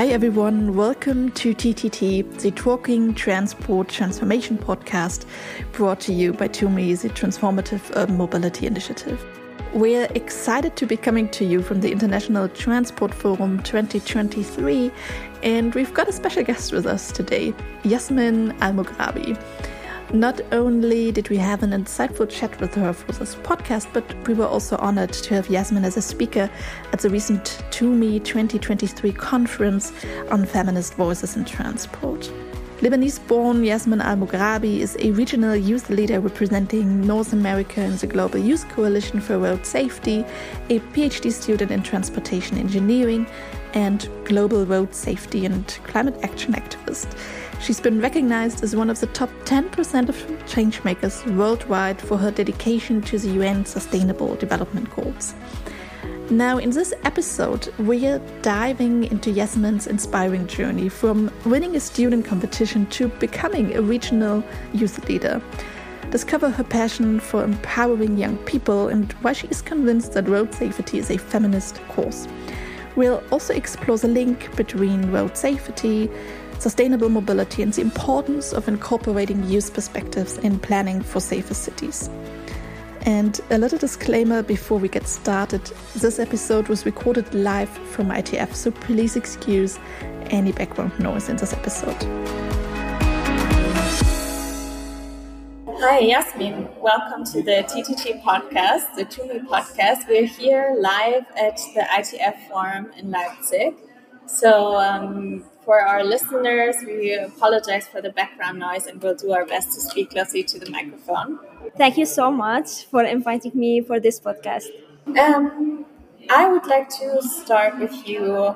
Hi everyone, welcome to TTT, the Talking Transport Transformation podcast brought to you by TUMI, the Transformative Urban Mobility Initiative. We're excited to be coming to you from the International Transport Forum 2023, and we've got a special guest with us today, Yasmine Al Moghrabi. Not only did we have an insightful chat with her for this podcast, but we were also honored to have Yasmine as a speaker at the recent TUMI 2023 conference on feminist voices in transport. Lebanese born Yasmine Al Moghrabi is a regional youth leader representing North America in the Global Youth Coalition for Road Safety, a PhD student in transportation engineering, and global road safety and climate action activist. She's been recognized as one of the top 10% of changemakers worldwide for her dedication to the UN Sustainable Development Goals. Now, in this episode, we're diving into Yasmine's inspiring journey from winning a student competition to becoming a regional youth leader. Discover her passion for empowering young people and why she is convinced that road safety is a feminist cause. We'll also explore the link between road safety, sustainable mobility, and the importance of incorporating youth perspectives in planning for safer cities. And a little disclaimer before we get started this episode was recorded live from ITF, so please excuse any background noise in this episode. Hi, Yasmine. Welcome to the TTT podcast, the TUMI podcast. We're here live at the ITF Forum in Leipzig. So, um, for our listeners, we apologize for the background noise and we'll do our best to speak closely to the microphone. Thank you so much for inviting me for this podcast. Um, I would like to start with you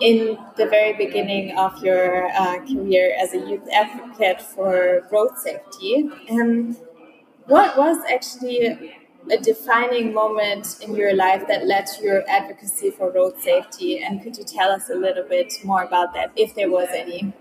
in the very beginning of your uh, career as a youth advocate for road safety. Um, what was actually a defining moment in your life that led to your advocacy for road safety? And could you tell us a little bit more about that, if there was any?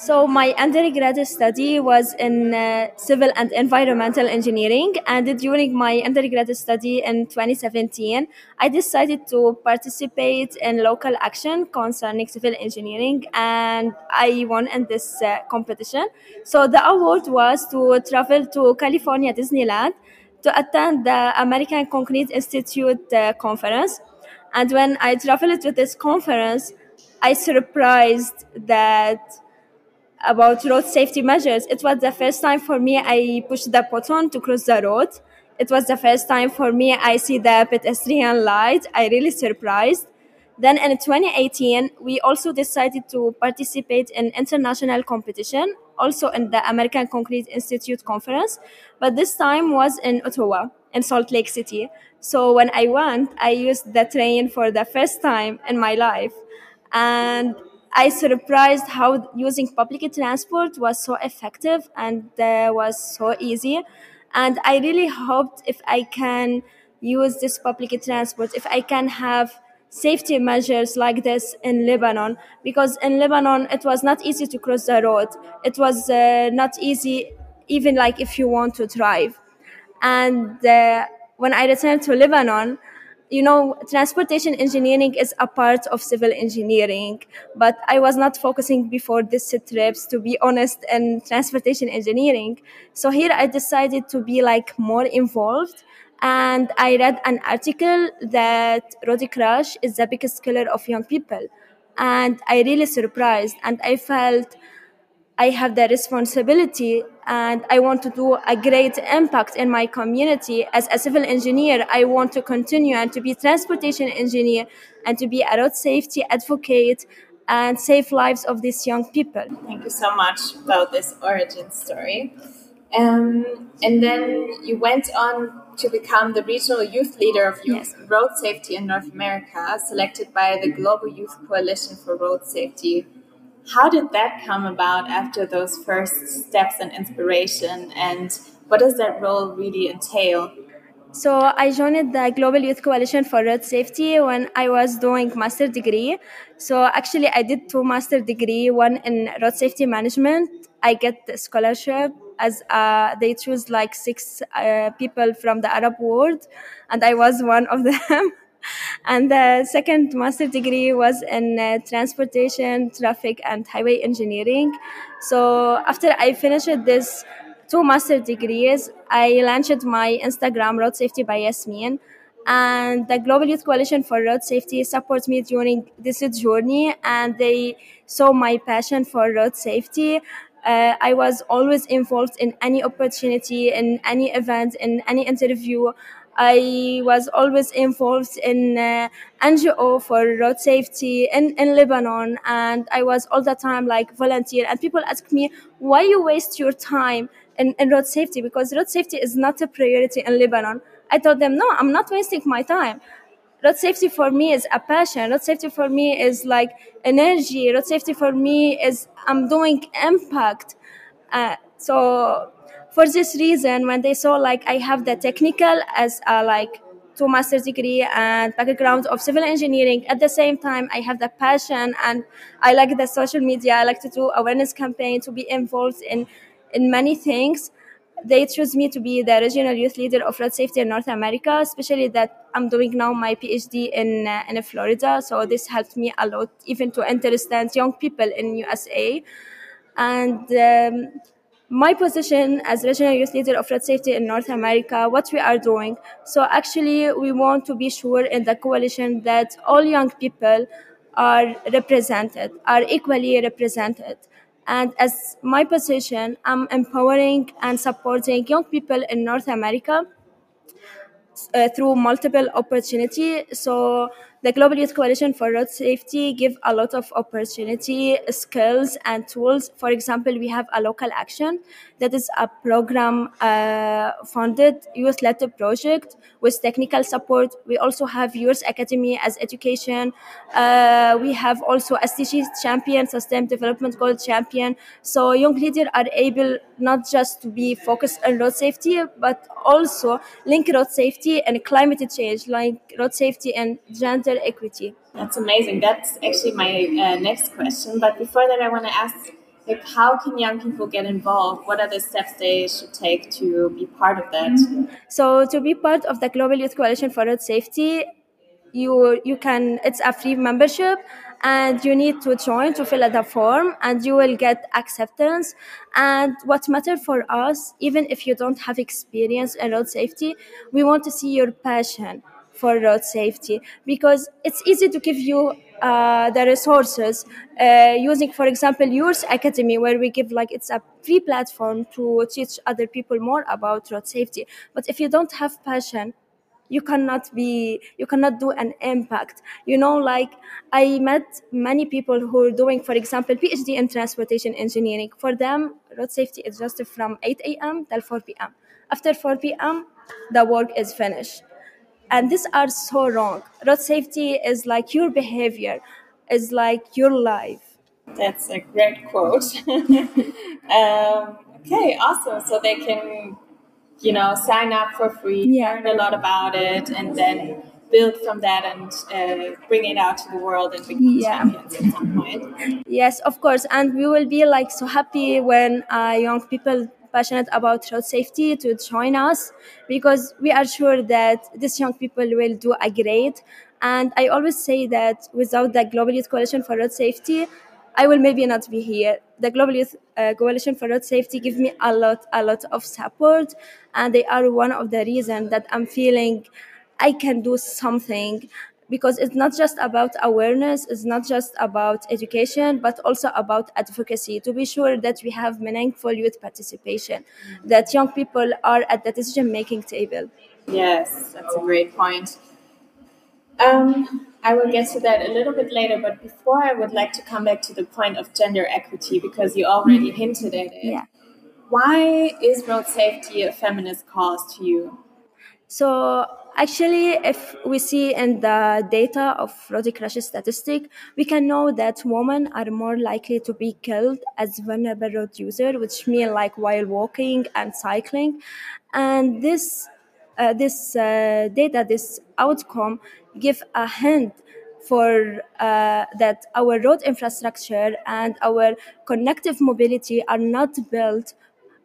So, my undergraduate study was in uh, civil and environmental engineering, and during my undergraduate study in 2017, I decided to participate in local action concerning civil engineering, and I won in this uh, competition. So, the award was to travel to California Disneyland to attend the American Concrete Institute uh, conference. And when I traveled to this conference, I surprised that about road safety measures. It was the first time for me I pushed the button to cross the road. It was the first time for me I see the pedestrian light. I really surprised. Then in 2018, we also decided to participate in international competition, also in the American Concrete Institute conference, but this time was in Utah, in Salt Lake City. So when I went, I used the train for the first time in my life. And I surprised how using public transport was so effective and uh, was so easy. And I really hoped if I can use this public transport, if I can have safety measures like this in Lebanon because in Lebanon it was not easy to cross the road. It was uh, not easy even like if you want to drive. And uh, when I returned to Lebanon, you know, transportation engineering is a part of civil engineering, but I was not focusing before this trips, to be honest, in transportation engineering. So here I decided to be like more involved and I read an article that road crash is the biggest killer of young people. And I really surprised and I felt I have the responsibility and I want to do a great impact in my community. As a civil engineer, I want to continue and to be transportation engineer and to be a road safety advocate and save lives of these young people. Thank you so much about this origin story. Um, and then you went on to become the regional youth leader of youth yes. road safety in North America, selected by the Global Youth Coalition for Road Safety. How did that come about after those first steps and inspiration? And what does that role really entail? So I joined the Global Youth Coalition for Road Safety when I was doing master degree. So actually I did two master degree, one in road safety management. I get the scholarship as uh, they choose like six uh, people from the Arab world, and I was one of them. and the second master degree was in uh, transportation, traffic, and highway engineering. So after I finished this two master degrees, I launched my Instagram Road Safety by Yasmine. And the Global Youth Coalition for Road Safety supports me during this journey, and they saw my passion for road safety. Uh, I was always involved in any opportunity, in any event, in any interview. I was always involved in uh, NGO for road safety in, in Lebanon, and I was all the time like volunteer. And people ask me, why you waste your time in, in road safety? Because road safety is not a priority in Lebanon. I told them, no, I'm not wasting my time. Road safety for me is a passion. Road safety for me is like energy. Road safety for me is I'm doing impact. Uh, so for this reason, when they saw like I have the technical as a like two master's degree and background of civil engineering, at the same time I have the passion and I like the social media. I like to do awareness campaign to be involved in in many things. They chose me to be the regional youth leader of road safety in North America, especially that I'm doing now my PhD in uh, in Florida. So this helped me a lot, even to understand young people in USA. And um, my position as regional youth leader of road safety in North America, what we are doing. So actually, we want to be sure in the coalition that all young people are represented, are equally represented. And as my position, I'm empowering and supporting young people in North America uh, through multiple opportunity. So the Global Youth Coalition for Road Safety give a lot of opportunity, skills, and tools. For example, we have a local action that is a program uh, funded youth-led project with technical support. We also have Youth Academy as education. Uh, we have also SDG champion, Sustainable Development Goal champion. So young leaders are able not just to be focused on road safety, but also link road safety and climate change, like road safety and gender equity. That's amazing. That's actually my uh, next question. But before that, I want to ask, like, how can young people get involved? What are the steps they should take to be part of that? So, to be part of the Global Youth Coalition for Road Safety, you you can. It's a free membership and you need to join to fill out the form and you will get acceptance and what matters for us even if you don't have experience in road safety we want to see your passion for road safety because it's easy to give you uh, the resources uh, using for example yours Academy where we give like it's a free platform to teach other people more about road safety. But if you don't have passion you cannot be you cannot do an impact. You know like i met many people who are doing for example phd in transportation engineering. For them road safety is just from 8 a.m till 4 p.m after 4 p.m the work is finished and these are so wrong. Road safety is like your behavior is like your life. That's a great quote. Um, okay awesome. So they can you know sign up for free yeah. learn a lot about it and then build from that and uh, bring it out to the world and become yeah. champions at some point. Yes of course. And we will be like so happy when uh, young people passionate about road safety to join us because we are sure that these young people will do a great. And I always say that without the Global Youth Coalition for Road Safety, I will maybe not be here. The Global Youth uh, Coalition for Road Safety give me a lot, a lot of support, and they are one of the reasons that I'm feeling I can do something because it's not just about awareness, it's not just about education, but also about advocacy to be sure that we have meaningful youth participation, that young people are at the decision making table. Yes, that's a great point. Um, I will get to that a little bit later, but before I would like to come back to the point of gender equity because you already hinted at it. Yeah. Why is road safety a feminist cause to you? So actually, if we see in the data of road crash statistic, we can know that women are more likely to be killed as vulnerable road user, which mean like while walking and cycling. And this uh, this uh, data, this outcome, give a hint for uh, that our road infrastructure and our connective mobility are not built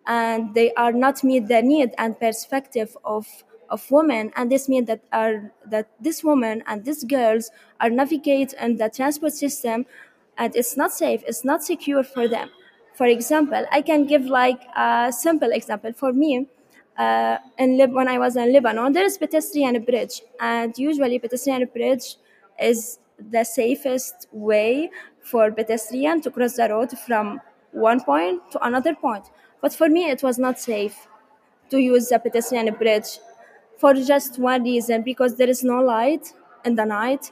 and they are not meet the need and perspective of of women, and this means that are that this woman and these girls are navigate in the transport system, and it's not safe, it's not secure for them. For example, I can give like a simple example for me. Uh, in Lib- when I was in Lebanon, there is pedestrian bridge, and usually pedestrian bridge is the safest way for pedestrian to cross the road from one point to another point. But for me, it was not safe to use the pedestrian bridge for just one reason because there is no light in the night.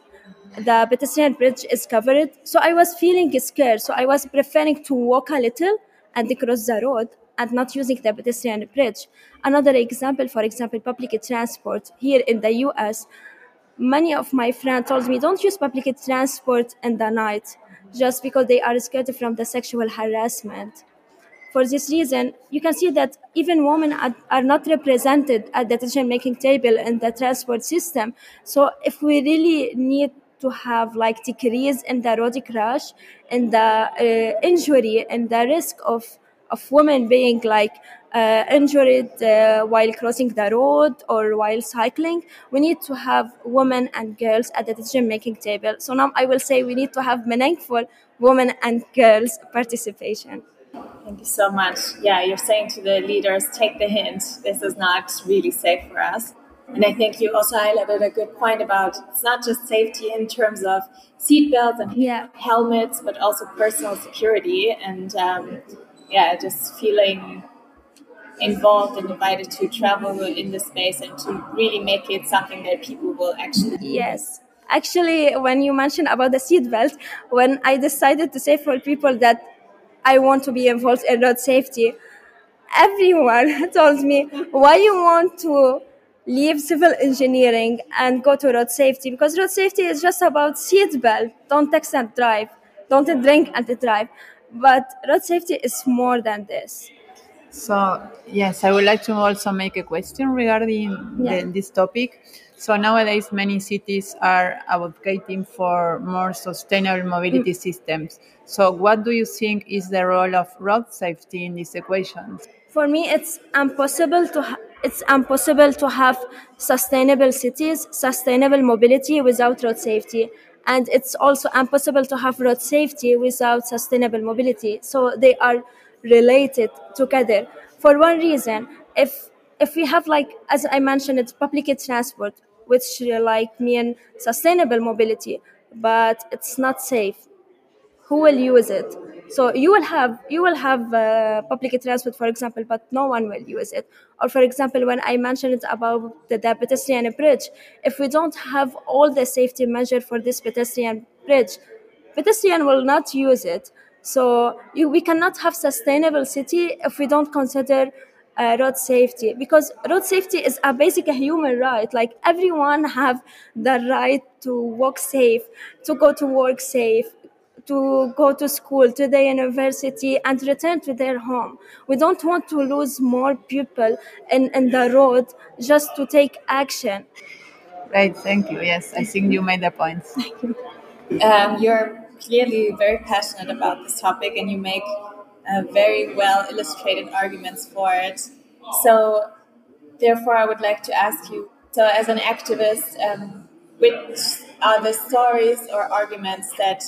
The pedestrian bridge is covered, so I was feeling scared. So I was preferring to walk a little and cross the road and not using the pedestrian bridge. Another example, for example, public transport here in the US. Many of my friends told me don't use public transport in the night just because they are scared from the sexual harassment for this reason, you can see that even women are, are not represented at the decision making table in the transport system. So if we really need to have like decrease in the road crash and the uh, injury and the risk of of women being like uh, injured uh, while crossing the road or while cycling, we need to have women and girls at the decision making table. So now I will say we need to have meaningful women and girls participation. Thank you so much. Yeah, you're saying to the leaders, take the hint. This is not really safe for us. And I think you also highlighted a good point about it's not just safety in terms of seatbelts and Yeah. helmets, but also personal security and um, yeah, just feeling involved and invited to travel in the space and to really make it something that people will actually Yes. Actually, when you mentioned about the seatbelt, when I decided to say for people that I want to be involved in road safety, everyone told me, why you want to leave civil engineering and go to road safety? Because road safety is just about seatbelt. Don't text and drive. Don't drink and drive. But road safety is more than this. So, yes, I would like to also make a question regarding Yeah. the, this topic. So, nowadays, many cities are advocating for more sustainable mobility mm. systems. So, what do you think is the role of road safety in these equations? For me, it's impossible to ha- it's impossible to have sustainable cities, sustainable mobility without road safety, and it's also impossible to have road safety without sustainable mobility. So they are related together. For one reason, if if we have like as I mentioned, it's public transport, which uh, like mean sustainable mobility, but it's not safe. Who will use it? So you will have you will have uh, public transport for example but no one will use it. Or for example when i mentioned about the, the pedestrian bridge if we don't have all the safety measure for this pedestrian bridge pedestrian will not use it. So you, we cannot have sustainable city if we don't consider uh, road safety because road safety is a basic human right like everyone have the right to walk safe to go to work safe to go to school, to the university, and return to their home. We don't want to lose more people in, in the road just to take action. Right, thank you. Yes, I think you made the points. um, you're clearly very passionate about this topic and you make very well illustrated arguments for it. So, therefore, I would like to ask you so, as an activist, um, which are the stories or arguments that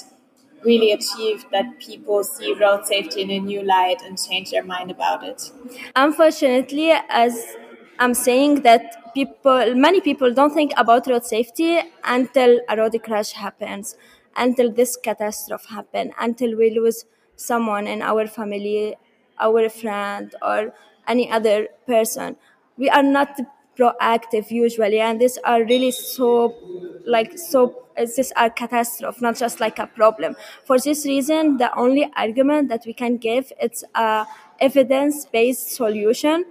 really achieved that people see road safety in a new light and change their mind about it? Unfortunately, as I'm saying that people, many people don't think about road safety until a road crash happens, until this catastrophe happens, until we lose someone in our family, our friend, or any other person. We are not proactive usually, and these are really so, like so. These are catastrophe, not just like a problem. For this reason, the only argument that we can give it's a evidence-based solution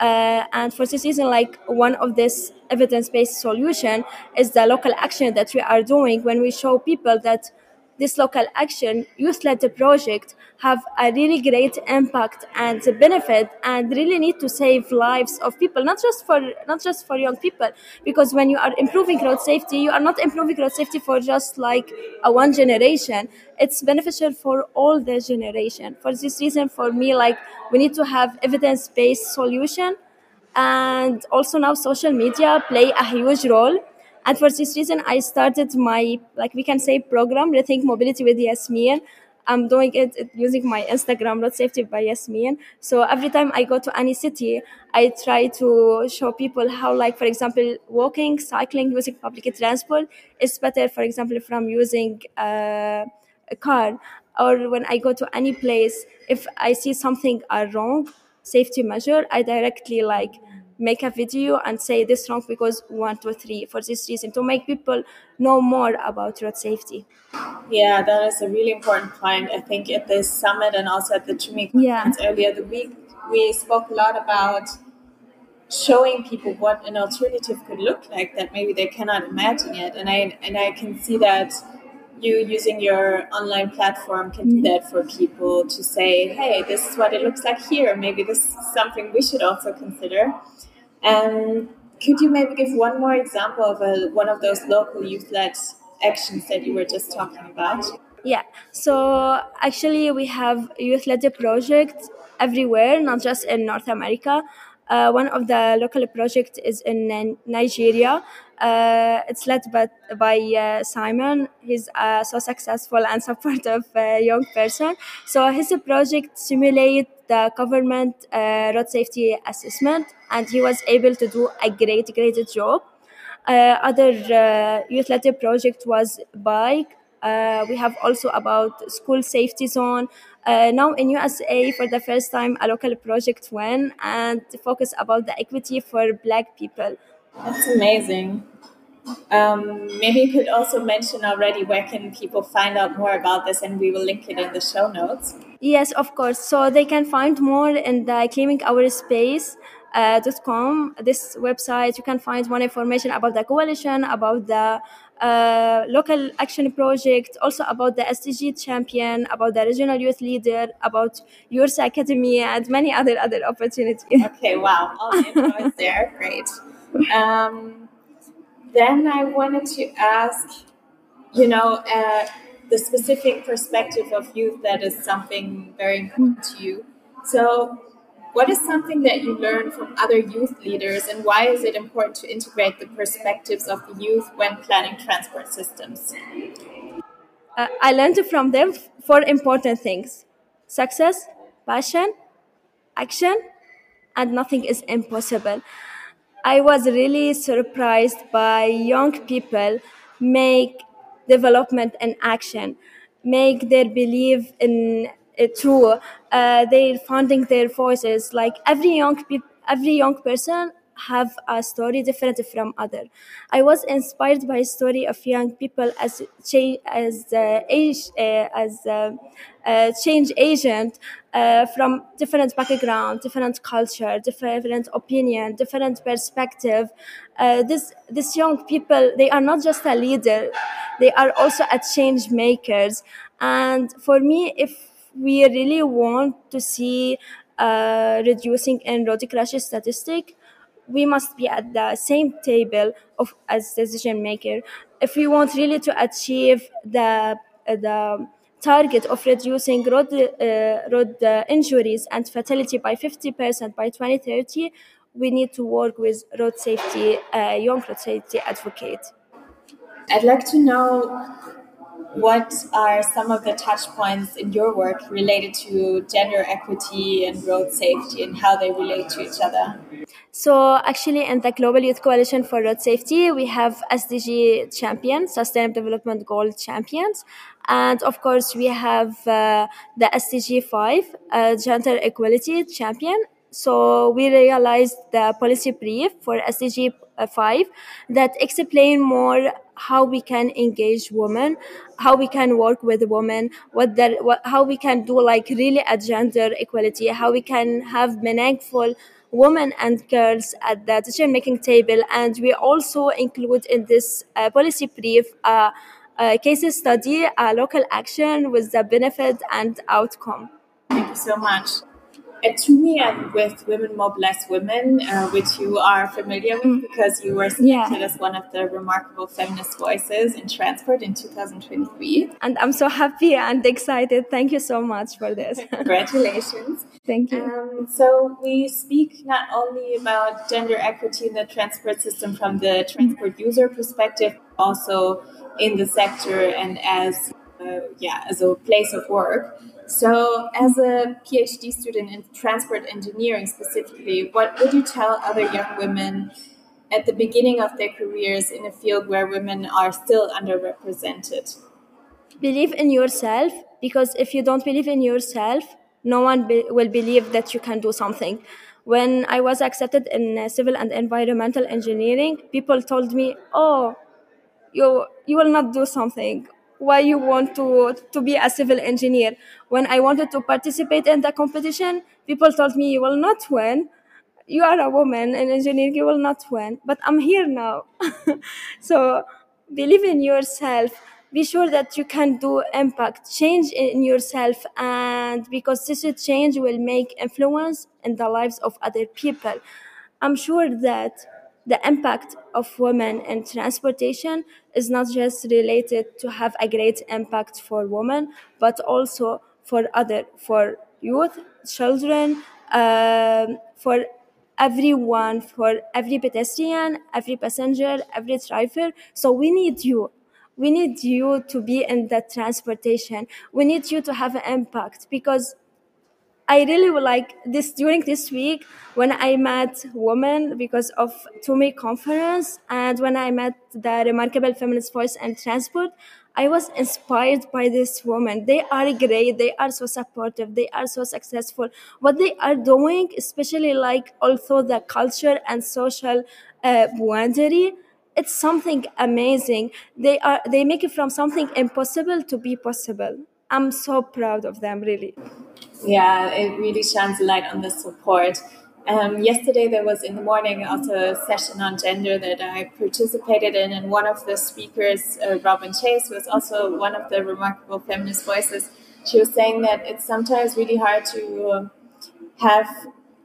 uh, and for this reason like one of this evidence-based solution is the local action that we are doing when we show people that this local action youth-led project have a really great impact and benefit and really need to save lives of people not just for not just for young people. Because when you are improving road safety you are not improving road safety for just like a one generation. It's beneficial for all the generation. For this reason for me like we need to have evidence-based solution. And also now social media play a huge role and for this reason i started my like we can say program rethink mobility with yasmin. I'm doing it using my instagram road safety by yasmin. So every time i go to any city i try to show people how like for example walking cycling using public transport is better for example from using uh, a car. Or when i go to any place if i see something are wrong safety measure i directly like make a video and say this wrong because one two three for this reason to make people know more about road safety Yeah, that is a really important point. I think at this summit and also at the TUMI Yeah. earlier the week, we spoke a lot about showing people what an alternative could look like that maybe they cannot imagine yet. And I and I can see that you using your online platform can do mm-hmm. that for people to say, hey, this is what it looks like here. Maybe this is something we should also consider. And could you maybe give one more example of a, one of those local youth-led actions that you were just talking about? Yeah, so actually, we have youth led projects everywhere, not just in North America. Uh, one of the local projects is in Nigeria. Uh, it's led by, by uh, Simon. He's uh, so successful and supportive uh, young person. So his project simulate the government uh, road safety assessment, and he was able to do a great, great job. Other youth-led project was bike. We have also about school safety zone. Uh, now in USA, for the first time, a local project went and focus about the equity for Black people. That's amazing. Um, maybe you could also mention already where can people find out more about this, and we will link it in the show notes. Yes, of course. So they can find more in the claiming our space. Uh, com this website you can find more information about the coalition about the uh, local action project also about the sdg champion about the regional youth leader about yours academy and many other other opportunities Okay, wow, all the info is there. Great. Um, then I wanted to ask, you know, uh, the specific perspective of youth that is something very important to you. So, what is something that you learned from other youth leaders, and why is it important to integrate the perspectives of the youth when planning transport systems? uh, I learned from them four important things success, passion, action, and nothing is impossible. I was really surprised by young people make development and action, make their belief in true. Uh, they're finding their voices. Like every young peop- every young person have a story different from other. I was inspired by story of young people as cha- as uh, age uh, as uh, uh, change agent uh, from different background, different culture, different opinion, different perspective. This this young people they are not just a leader, they are also a change makers. And for me, if we really want to see uh, reducing in road crash statistic, we must be at the same table of as decision maker. If we want really to achieve the uh, the target of reducing road uh, road uh, injuries and fatality by 50% by 2030 we need to work with road safety uh, young road safety advocate. I'd like to know what are some of the touch points in your work related to gender equity and road safety and how they relate to each other? So actually, in the Global Youth Coalition for Road Safety, we have SDG champions, Sustainable Development Goal champions, and of course we have uh, the SDG five, uh, Gender Equality champion. So we realized the policy brief for SDG uh, five that explain more how we can engage women, how we can work with women, what that, what, how we can do like really a gender equality, how we can have meaningful women and girls at the decision making table and we also include in this uh, policy brief uh, a case study a local action with the benefit and outcome Thank you so much. At TUMI and with Women Mobilize Women, uh, which you are familiar with mm. because you were selected yeah. as one of the remarkable feminist voices in transport in 2023. And I'm so happy and excited. Thank you so much for this. Congratulations. Thank you. Um, so we speak not only about gender equity in the transport system from the transport user perspective, also in the sector and as uh, yeah as a place of work. So, as a PhD student in transport engineering specifically, what would you tell other young women at the beginning of their careers in a field where women are still underrepresented? Believe in yourself because if you don't believe in yourself, no one be- will believe that you can do something. When I was accepted in uh, civil and environmental engineering, people told me, "Oh, you you will not do something why you want to to be a civil engineer. When i wanted to participate in the competition people told me you will not win you are a woman in engineering you will not win but i'm here now. So believe in yourself. Be sure that you can do impact change in yourself and because this change will make influence in the lives of other people. I'm sure that the impact of women in transportation is not just related to have a great impact for women, but also for other, for youth, children, um, for everyone, for every pedestrian, every passenger, every driver. So we need you. We need you to be in that transportation. We need you to have an impact because I really would like this during this week when I met women because of TUMI conference and when I met the remarkable feminist voice and transport, I was inspired by this woman. They are great. They are so supportive. They are so successful. What they are doing, especially like also the culture and social uh, boundary, it's something amazing. They are they make it from something impossible to be possible. I'm so proud of them, really. Yeah, it really shines a light on the support. Um, yesterday, there was in the morning also a session on gender that I participated in, and one of the speakers, uh, Robin Chase, was also one of the remarkable feminist voices. She was saying that it's sometimes really hard to have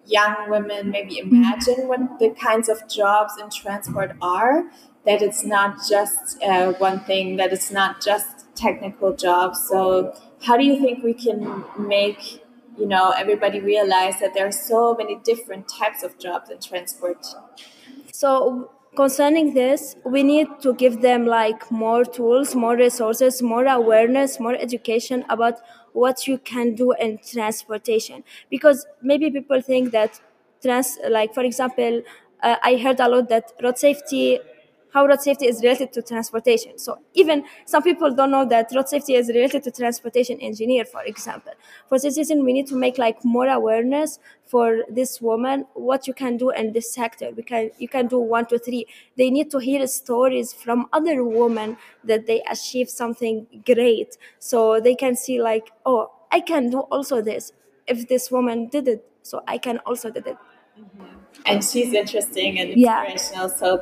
young women maybe imagine what the kinds of jobs in transport are, that it's not just uh, one thing, that it's not just technical jobs. So how do you think we can make you know everybody realized that there are so many different types of jobs in transport? So concerning this we need to give them like more tools more resources more awareness more education about what you can do in transportation because maybe people think that trans like for example uh, i heard a lot that road safety how road safety is related to transportation. So even some people don't know that road safety is related to transportation engineer, for example. For this reason, we need to make like more awareness for this woman what you can do in this sector. We can you can do one, two, three. They need to hear stories from other women that they achieve something great, so they can see like, oh, I can do also this. If this woman did it, so I can also do it. Mm-hmm. And she's interesting and inspirational, yeah. so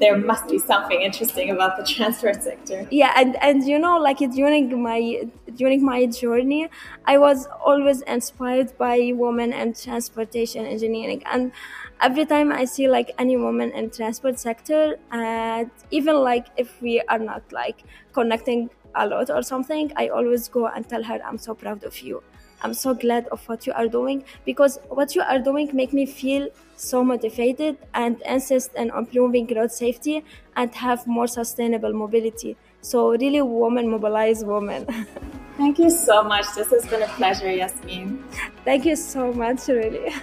there must be something interesting about the transport sector. Yeah, and, and you know, like during my during my journey, I was always inspired by women and transportation engineering, and every time I see like any woman in transport sector, and even like if we are not like connecting a lot or something, I always go and tell her, "I'm so proud of you." I'm so glad of what you are doing because what you are doing make me feel so motivated and insist on improving road safety and have more sustainable mobility. So really women mobilize women. Thank you so much. This has been a pleasure, Yasmine. Thank you so much, really.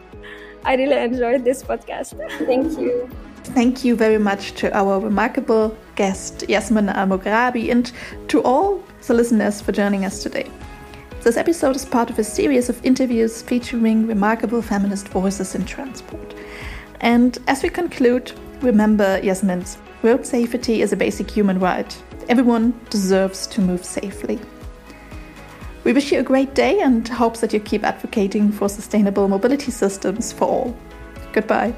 I really enjoyed this podcast. Thank you. Thank you very much to our remarkable guest, Yasmine Al Moghrabi, and to all the listeners for joining us today. This episode is part of a series of interviews featuring remarkable feminist voices in transport. And as we conclude, remember Yasmine's road safety is a basic human right. Everyone deserves to move safely. We wish you a great day and hope that you keep advocating for sustainable mobility systems for all. Goodbye.